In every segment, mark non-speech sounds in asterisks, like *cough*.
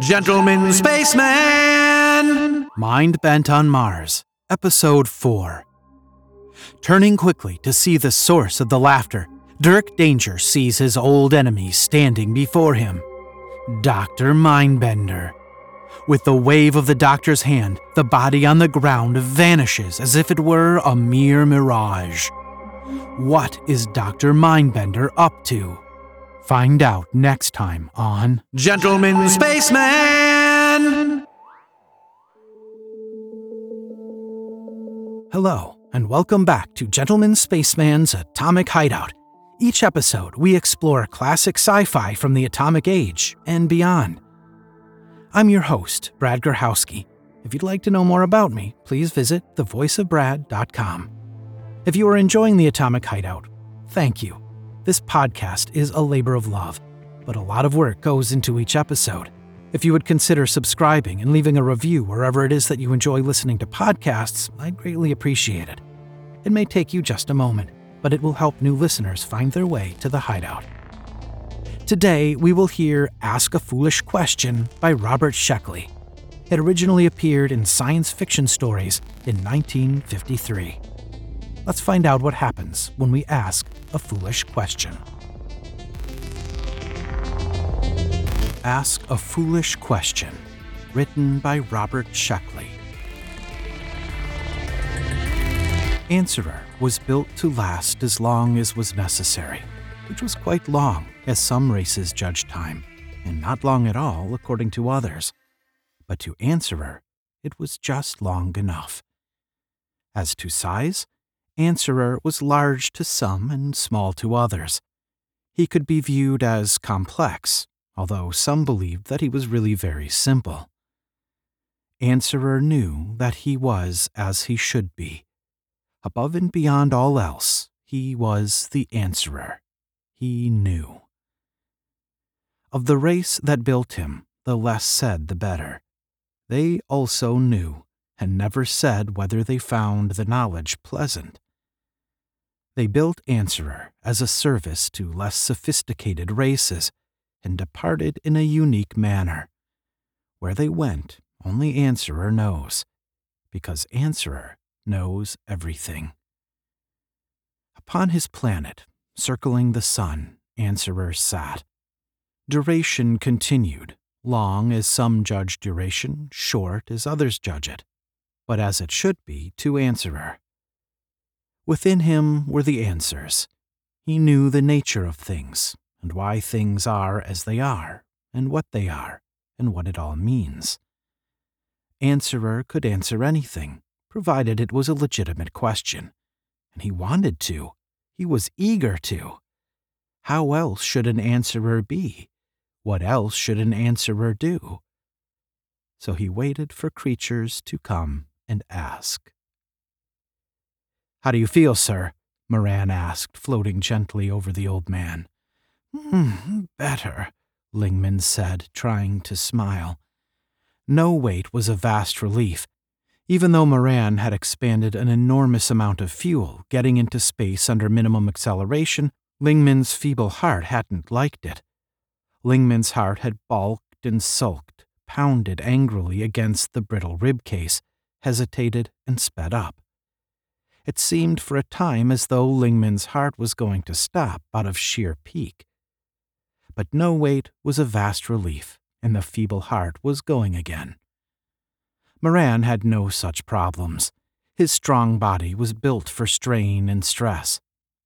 Gentleman Spaceman! Mind Bent on Mars, Episode 4. Turning quickly to see the source of the laughter, Dirk Danger sees his old enemy standing before him Dr. Mindbender. With the wave of the doctor's hand, the body on the ground vanishes as if it were a mere mirage. What is Dr. Mindbender up to? Find out next time on Gentleman Spaceman! Hello, and welcome back to Gentleman Spaceman's Atomic Hideout. Each episode, we explore classic sci fi from the atomic age and beyond. I'm your host, Brad Grochowski. If you'd like to know more about me, please visit thevoiceofbrad.com. If you are enjoying the Atomic Hideout, thank you. This podcast is a labor of love, but a lot of work goes into each episode. If you would consider subscribing and leaving a review wherever it is that you enjoy listening to podcasts, I'd greatly appreciate it. It may take you just a moment, but it will help new listeners find their way to the hideout. Today, we will hear Ask a Foolish Question by Robert Sheckley. It originally appeared in science fiction stories in 1953. Let's find out what happens when we ask a foolish question. Ask a Foolish Question, written by Robert Sheckley. Answerer was built to last as long as was necessary, which was quite long, as some races judge time, and not long at all, according to others. But to Answerer, it was just long enough. As to size, Answerer was large to some and small to others. He could be viewed as complex, although some believed that he was really very simple. Answerer knew that he was as he should be. Above and beyond all else, he was the Answerer. He knew. Of the race that built him, the less said the better. They also knew, and never said whether they found the knowledge pleasant. They built Answerer as a service to less sophisticated races and departed in a unique manner. Where they went, only Answerer knows, because Answerer knows everything. Upon his planet, circling the sun, Answerer sat. Duration continued, long as some judge duration, short as others judge it, but as it should be to Answerer. Within him were the answers. He knew the nature of things, and why things are as they are, and what they are, and what it all means. Answerer could answer anything, provided it was a legitimate question. And he wanted to. He was eager to. How else should an answerer be? What else should an answerer do? So he waited for creatures to come and ask. How do you feel, sir? Moran asked, floating gently over the old man. Mm, better, Lingman said, trying to smile. No weight was a vast relief. Even though Moran had expanded an enormous amount of fuel, getting into space under minimum acceleration, Lingman's feeble heart hadn't liked it. Lingman's heart had balked and sulked, pounded angrily against the brittle rib case, hesitated, and sped up. It seemed for a time as though Lingman's heart was going to stop out of sheer pique. But no weight was a vast relief, and the feeble heart was going again. Moran had no such problems. His strong body was built for strain and stress.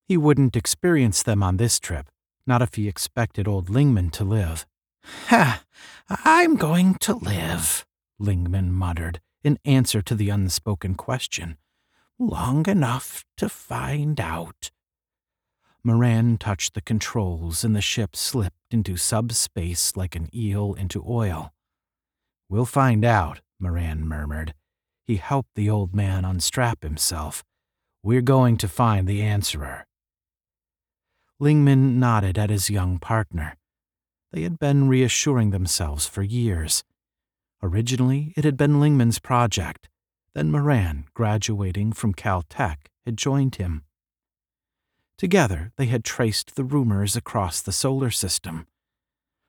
He wouldn't experience them on this trip, not if he expected old Lingman to live. Ha! I'm going to live, Lingman muttered in answer to the unspoken question long enough to find out. Moran touched the controls and the ship slipped into subspace like an eel into oil. We'll find out, Moran murmured. He helped the old man unstrap himself. We're going to find the answerer. Lingman nodded at his young partner. They had been reassuring themselves for years. Originally, it had been Lingman's project, then Moran, graduating from Caltech, had joined him. Together, they had traced the rumors across the solar system.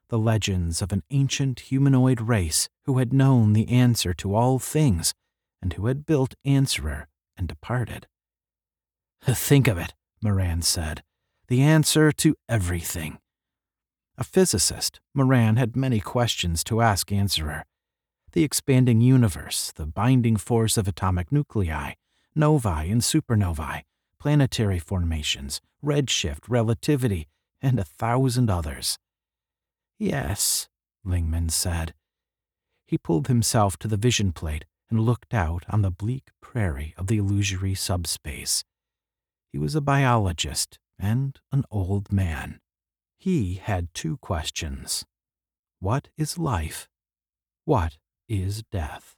the legends of an ancient humanoid race who had known the answer to all things and who had built Answerer and departed. *laughs* Think of it, Moran said. The answer to everything. A physicist, Moran had many questions to ask Answerer. The expanding universe, the binding force of atomic nuclei, novae and supernovae, planetary formations, redshift, relativity, and a thousand others. Yes, Lingman said. He pulled himself to the vision plate and looked out on the bleak prairie of the illusory subspace. He was a biologist and an old man. He had two questions What is life? What is death?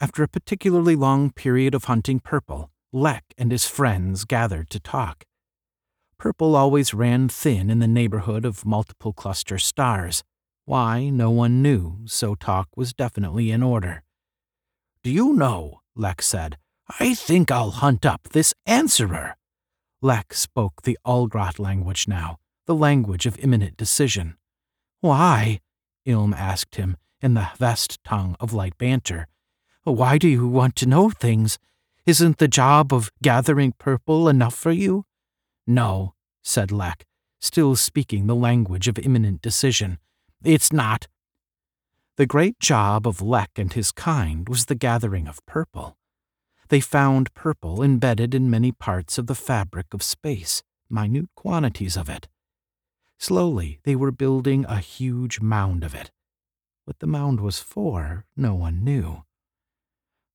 After a particularly long period of hunting purple, Lek and his friends gathered to talk. Purple always ran thin in the neighborhood of multiple cluster stars. Why, no one knew, so talk was definitely in order. Do you know, Lek said, I think I'll hunt up this answerer. Lek spoke the Algrot language now, the language of imminent decision. Why? Ilm asked him in the vest tongue of light banter. Why do you want to know things? Isn't the job of gathering purple enough for you? No, said Lek, still speaking the language of imminent decision. It's not. The great job of Lek and his kind was the gathering of purple. They found purple embedded in many parts of the fabric of space, minute quantities of it. Slowly, they were building a huge mound of it. What the mound was for, no one knew.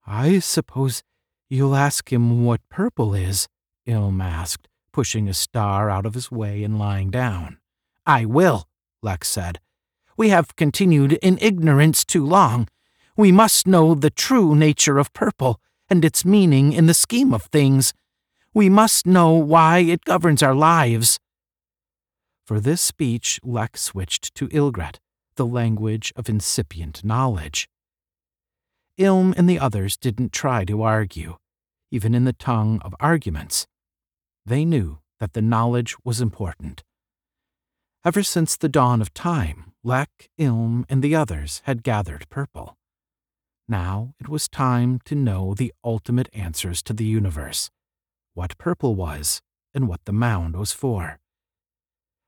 I suppose you'll ask him what purple is, Ilm asked, pushing a star out of his way and lying down. I will, Lek said. We have continued in ignorance too long. We must know the true nature of purple and its meaning in the scheme of things. We must know why it governs our lives. For this speech, Lek switched to Ilgret, the language of incipient knowledge. Ilm and the others didn't try to argue, even in the tongue of arguments. They knew that the knowledge was important. Ever since the dawn of time, Lek, Ilm, and the others had gathered purple. Now it was time to know the ultimate answers to the universe what purple was and what the mound was for.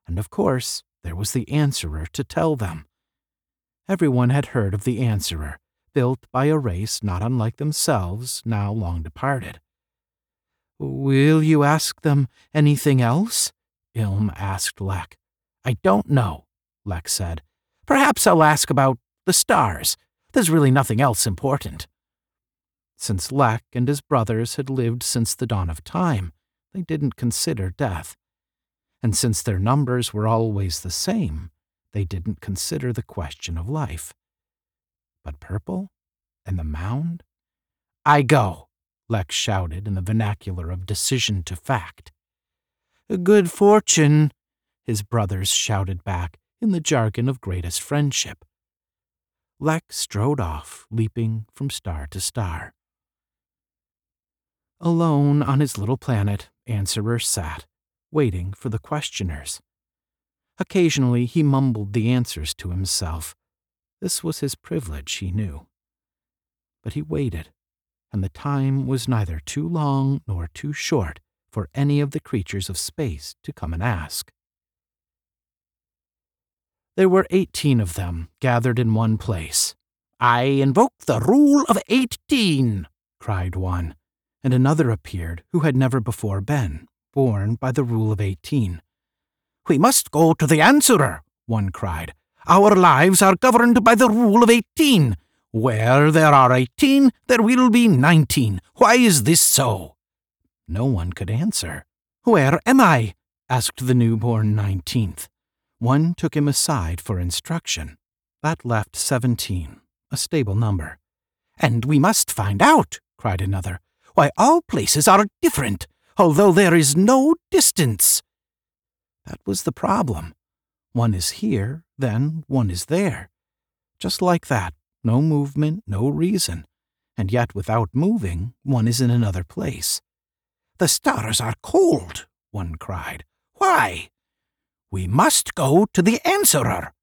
And of course, there was the answerer to tell them. Everyone had heard of the answerer, built by a race not unlike themselves, now long departed. Will you ask them anything else? Ilm asked Lek. I don't know, Lek said. Perhaps I'll ask about the stars. There's really nothing else important. Since Lek and his brothers had lived since the dawn of time, they didn't consider death. And since their numbers were always the same, they didn't consider the question of life. But Purple? And the mound? I go, Lek shouted in the vernacular of decision to fact. Good fortune, his brothers shouted back in the jargon of greatest friendship. Lek strode off, leaping from star to star. Alone on his little planet, Answerer sat, waiting for the questioners. Occasionally he mumbled the answers to himself. This was his privilege, he knew. But he waited, and the time was neither too long nor too short for any of the creatures of space to come and ask. There were eighteen of them gathered in one place. I invoke the rule of eighteen, cried one, and another appeared who had never before been, born by the rule of eighteen. We must go to the answerer, one cried. Our lives are governed by the rule of eighteen. Where there are eighteen, there will be nineteen. Why is this so? No one could answer. Where am I? asked the newborn nineteenth. One took him aside for instruction. That left seventeen, a stable number. And we must find out, cried another, why all places are different, although there is no distance. That was the problem. One is here, then one is there. Just like that, no movement, no reason. And yet, without moving, one is in another place. The stars are cold, one cried. Why? We must go to the answerer.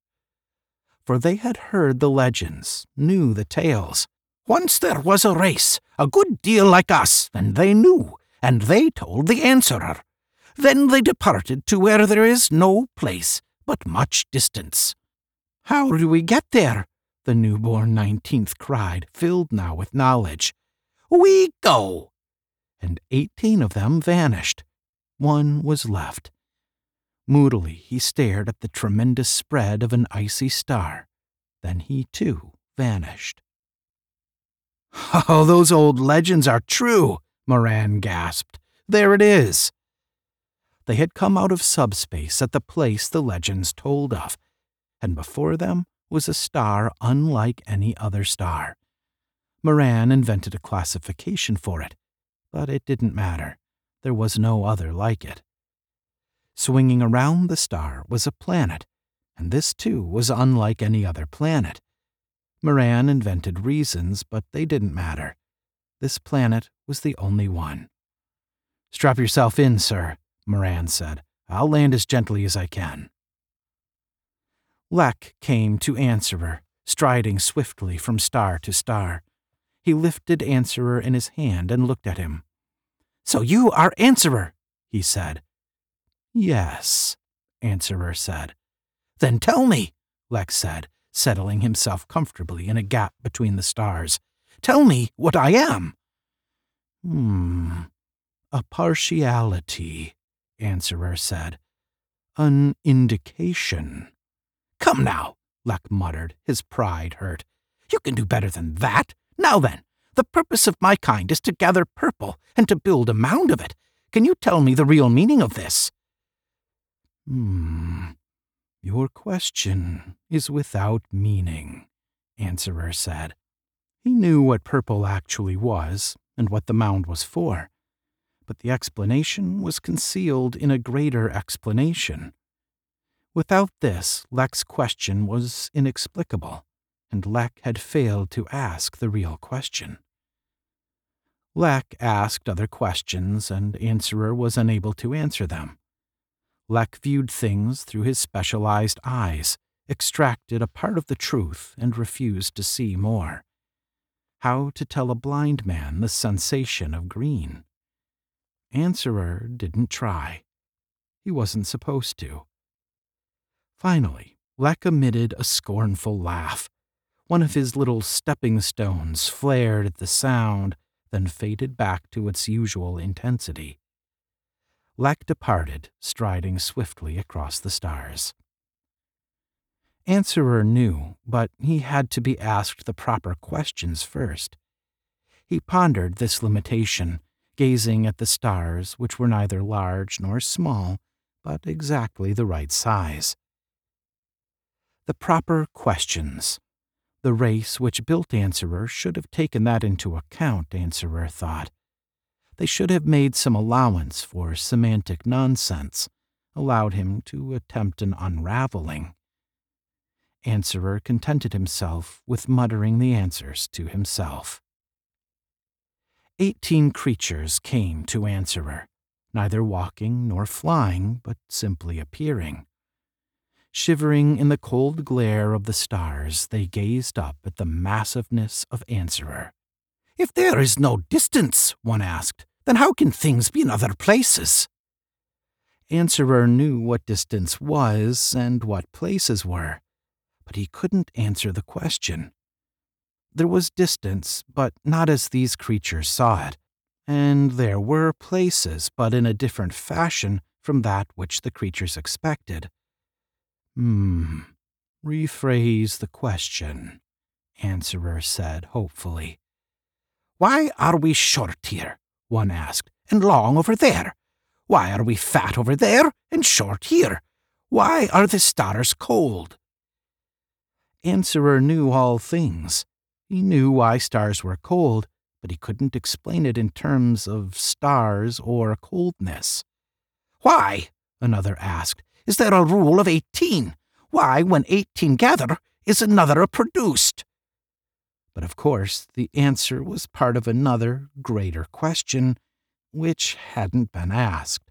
For they had heard the legends, knew the tales. Once there was a race, a good deal like us, and they knew, and they told the answerer. Then they departed to where there is no place, but much distance. How do we get there? The newborn nineteenth cried, filled now with knowledge. We go! And eighteen of them vanished. One was left. Moodily he stared at the tremendous spread of an icy star. Then he too vanished. Oh, those old legends are true, Moran gasped. There it is. They had come out of subspace at the place the legends told of, and before them was a star unlike any other star. Moran invented a classification for it, but it didn't matter. There was no other like it. Swinging around the star was a planet, and this too was unlike any other planet. Moran invented reasons, but they didn't matter. This planet was the only one. Strap yourself in, sir, Moran said. I'll land as gently as I can. Lek came to Answerer, striding swiftly from star to star. He lifted Answerer in his hand and looked at him. So you are Answerer, he said. Yes, Answerer said. Then tell me, Lek said, settling himself comfortably in a gap between the stars. Tell me what I am. Hmm, a partiality, Answerer said. An indication. Come now, Lek muttered, his pride hurt. You can do better than that. Now then, the purpose of my kind is to gather purple and to build a mound of it. Can you tell me the real meaning of this? Hmm. Your question is without meaning, Answerer said. He knew what purple actually was and what the mound was for but the explanation was concealed in a greater explanation. Without this, Lek's question was inexplicable, and Lek had failed to ask the real question. Lek asked other questions, and Answerer was unable to answer them. Lek viewed things through his specialized eyes, extracted a part of the truth, and refused to see more. How to tell a blind man the sensation of green? Answerer didn't try. He wasn't supposed to. Finally, Lek emitted a scornful laugh. One of his little stepping stones flared at the sound, then faded back to its usual intensity. Lek departed, striding swiftly across the stars. Answerer knew, but he had to be asked the proper questions first. He pondered this limitation gazing at the stars, which were neither large nor small, but exactly the right size. The proper questions. The race which built Answerer should have taken that into account, Answerer thought. They should have made some allowance for semantic nonsense, allowed him to attempt an unraveling. Answerer contented himself with muttering the answers to himself. Eighteen creatures came to Answerer, neither walking nor flying, but simply appearing. Shivering in the cold glare of the stars, they gazed up at the massiveness of Answerer. If there is no distance, one asked, then how can things be in other places? Answerer knew what distance was and what places were, but he couldn't answer the question. There was distance, but not as these creatures saw it, and there were places, but in a different fashion from that which the creatures expected. Hmm. Rephrase the question, Answerer said hopefully. Why are we short here? one asked, and long over there? Why are we fat over there and short here? Why are the stars cold? Answerer knew all things. He knew why stars were cold, but he couldn't explain it in terms of stars or coldness. Why? another asked. Is there a rule of eighteen? Why, when eighteen gather, is another produced? But of course, the answer was part of another, greater question, which hadn't been asked.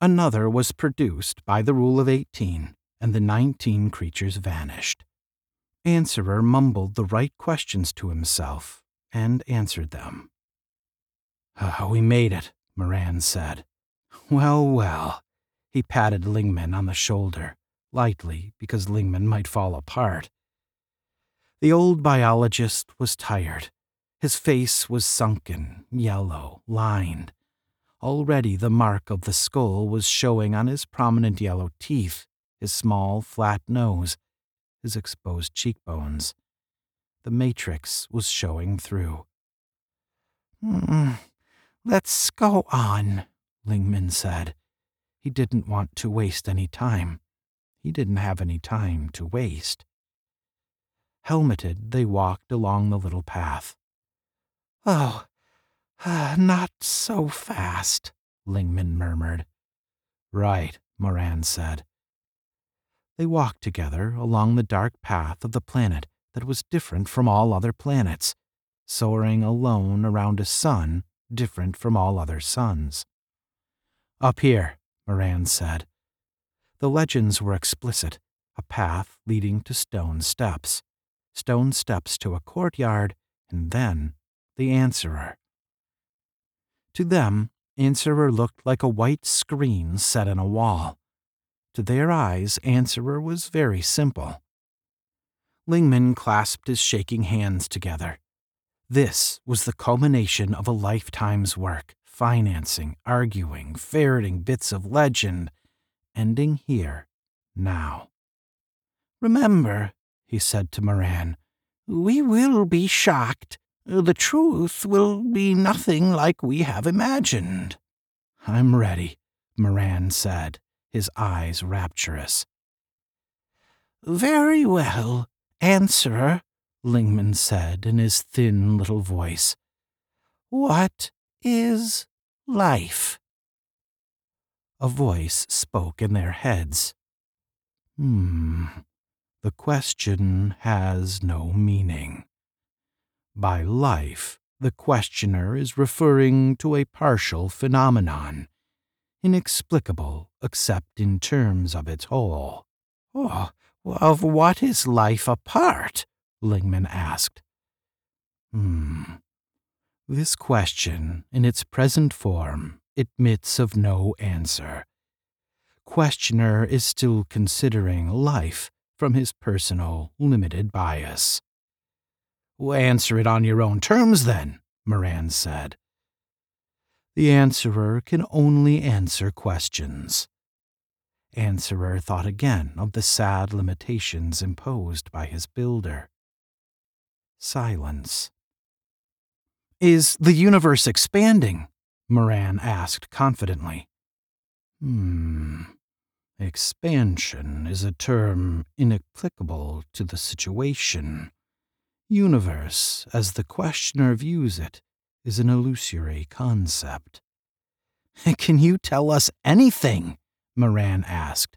Another was produced by the rule of 18, and the 19 creatures vanished. Answerer mumbled the right questions to himself and answered them. Oh, we made it, Moran said. Well, well. He patted Lingman on the shoulder, lightly because Lingman might fall apart. The old biologist was tired. His face was sunken, yellow, lined. Already the mark of the skull was showing on his prominent yellow teeth, his small, flat nose, his exposed cheekbones. The matrix was showing through. Hmm, let's go on, Lingman said. He didn't want to waste any time. He didn't have any time to waste. Helmeted, they walked along the little path. Oh, uh, *sighs* not so fast, Lingman murmured. Right, Moran said. They walked together along the dark path of the planet that was different from all other planets, soaring alone around a sun different from all other suns. Up here, Moran said. The legends were explicit a path leading to stone steps, stone steps to a courtyard, and then the Answerer. To them, Answerer looked like a white screen set in a wall. To their eyes, Answerer was very simple. Lingman clasped his shaking hands together. This was the culmination of a lifetime's work, financing, arguing, ferreting bits of legend, ending here, now. Remember, he said to Moran, we will be shocked. The truth will be nothing like we have imagined. I'm ready, Moran said, his eyes rapturous. Very well, answerer, Lingman said in his thin little voice. What is life? A voice spoke in their heads. Hmm, the question has no meaning. By life, the questioner is referring to a partial phenomenon, inexplicable except in terms of its whole. Oh, of what is life a part? Lingman asked. Hmm. This question, in its present form, admits of no answer. Questioner is still considering life from his personal, limited bias. Answer it on your own terms, then, Moran said. The answerer can only answer questions. Answerer thought again of the sad limitations imposed by his builder. Silence. Is the universe expanding? Moran asked confidently. Hmm. Expansion is a term inapplicable to the situation. Universe, as the questioner views it, is an illusory concept. *laughs* Can you tell us anything? Moran asked.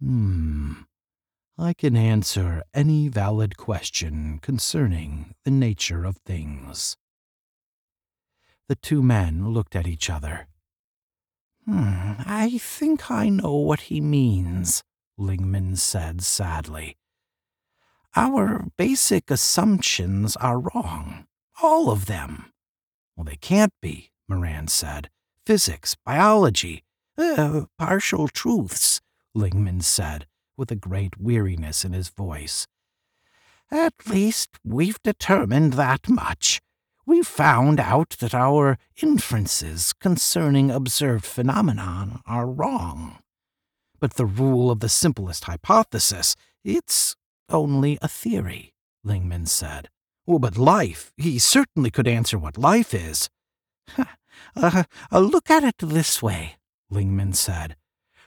Hmm. I can answer any valid question concerning the nature of things. The two men looked at each other. Hmm, I think I know what he means, Lingman said sadly. Our basic assumptions are wrong. All of them. Well, they can't be, Moran said. Physics, biology. Uh, partial truths, Lingman said with a great weariness in his voice. At least we've determined that much. We've found out that our inferences concerning observed phenomenon are wrong. But the rule of the simplest hypothesis, it's only a theory, Lingman said. But life, he certainly could answer what life is. uh, uh, look at it this way, Lingman said.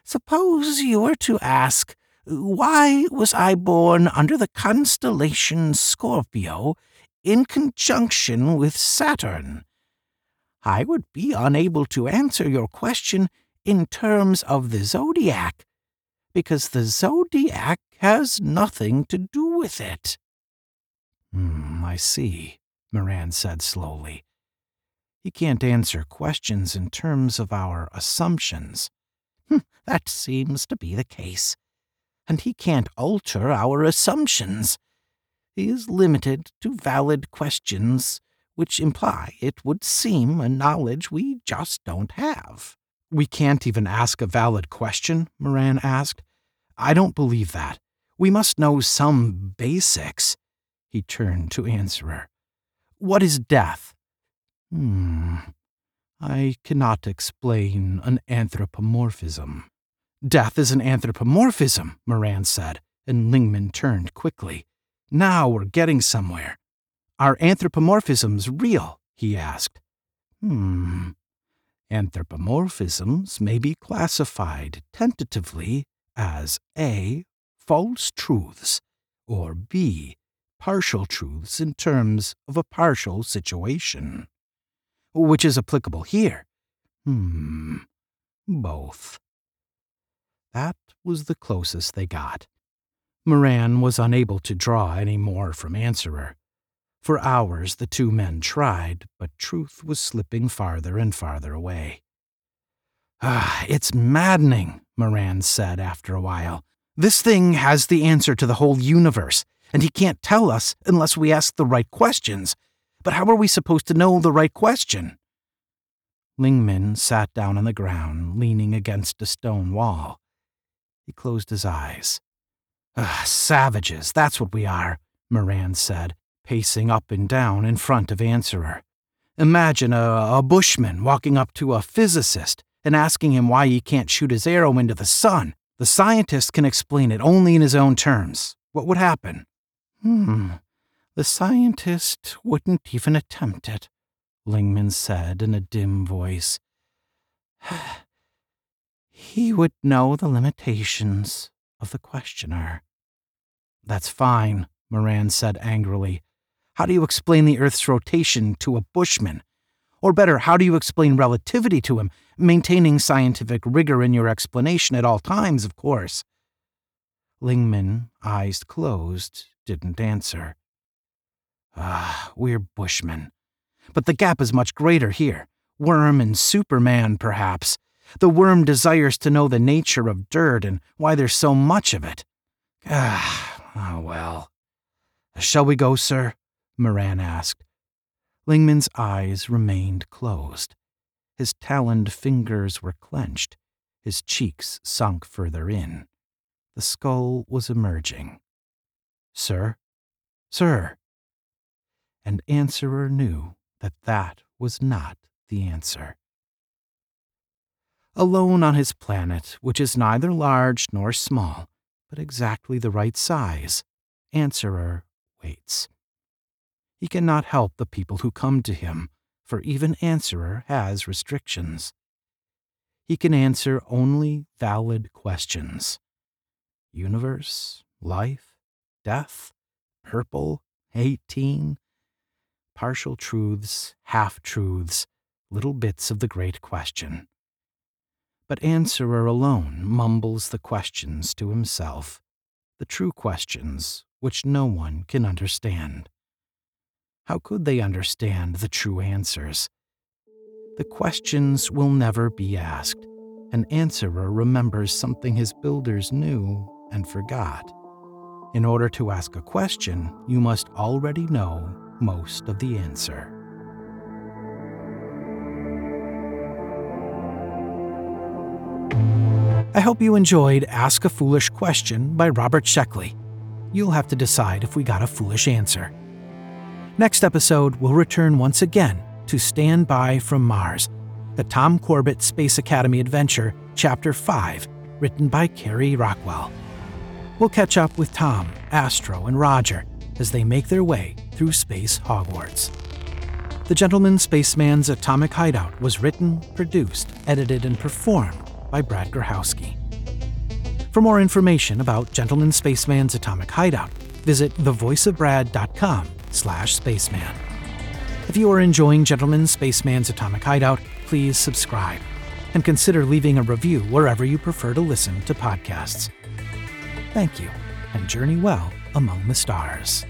Suppose you were to ask why was I born under the constellation Scorpio in conjunction with Saturn? I would be unable to answer your question in terms of the zodiac, because the zodiac has nothing to do with it. Hmm, I see, Moran said slowly. He can't answer questions in terms of our assumptions. Hm, that seems to be the case. And he can't alter our assumptions. He is limited to valid questions, which imply, it would seem, a knowledge we just don't have. We can't even ask a valid question? Moran asked. I don't believe that. We must know some basics. He turned to Answerer. What is death? Hmm. I cannot explain an anthropomorphism. Death is an anthropomorphism, Moran said, and Lingman turned quickly. Now we're getting somewhere. Are anthropomorphisms real? he asked. Hmm. Anthropomorphisms may be classified tentatively as A. False truths, or B. Partial truths in terms of a partial situation. Which is applicable here? Hmm. Both. That was the closest they got. Moran was unable to draw any more from Answerer. For hours the two men tried, but truth was slipping farther and farther away. Ah, it's maddening, Moran said after a while. This thing has the answer to the whole universe, and he can't tell us unless we ask the right questions. But how are we supposed to know the right question? Lingman sat down on the ground, leaning against a stone wall. He closed his eyes. Ugh, savages, that's what we are, Moran said, pacing up and down in front of Answerer. Imagine a, a bushman walking up to a physicist and asking him why he can't shoot his arrow into the sun. The scientist can explain it only in his own terms. What would happen? Hmm. The scientist wouldn't even attempt it, Lingman said in a dim voice. *sighs* he would know the limitations of the questioner. That's fine, Moran said angrily. How do you explain the Earth's rotation to a bushman? Or better, how do you explain relativity to him, maintaining scientific rigor in your explanation at all times, of course? Lingman, eyes closed, didn't answer. Ah, we're bushmen. But the gap is much greater here. Worm and Superman, perhaps. The worm desires to know the nature of dirt and why there's so much of it. Ah, oh well. Shall we go, sir? Moran asked. Lingman's eyes remained closed. His taloned fingers were clenched, his cheeks sunk further in. The skull was emerging. Sir? Sir? And Answerer knew that that was not the answer. Alone on his planet, which is neither large nor small, but exactly the right size, Answerer waits. He cannot help the people who come to him, for even Answerer has restrictions. He can answer only valid questions. Universe, life, death, purple, 18, partial truths, half truths, little bits of the great question. But Answerer alone mumbles the questions to himself, the true questions which no one can understand. How could they understand the true answers? The questions will never be asked. An answerer remembers something his builders knew and forgot. In order to ask a question, you must already know most of the answer. I hope you enjoyed Ask a Foolish Question by Robert Sheckley. You'll have to decide if we got a foolish answer. Next episode, we'll return once again to Stand By from Mars, the Tom Corbett Space Academy adventure, Chapter 5, written by Carey Rockwell. We'll catch up with Tom, Astro, and Roger as they make their way through space Hogwarts. The Gentleman Spaceman's Atomic Hideout was written, produced, edited, and performed by Brad Grochowski. For more information about Gentleman Spaceman's Atomic Hideout, visit thevoiceofbrad.com slash spaceman. If you are enjoying Gentleman Spaceman's Atomic Hideout, please subscribe and consider leaving a review wherever you prefer to listen to podcasts. Thank you, and journey well among the stars.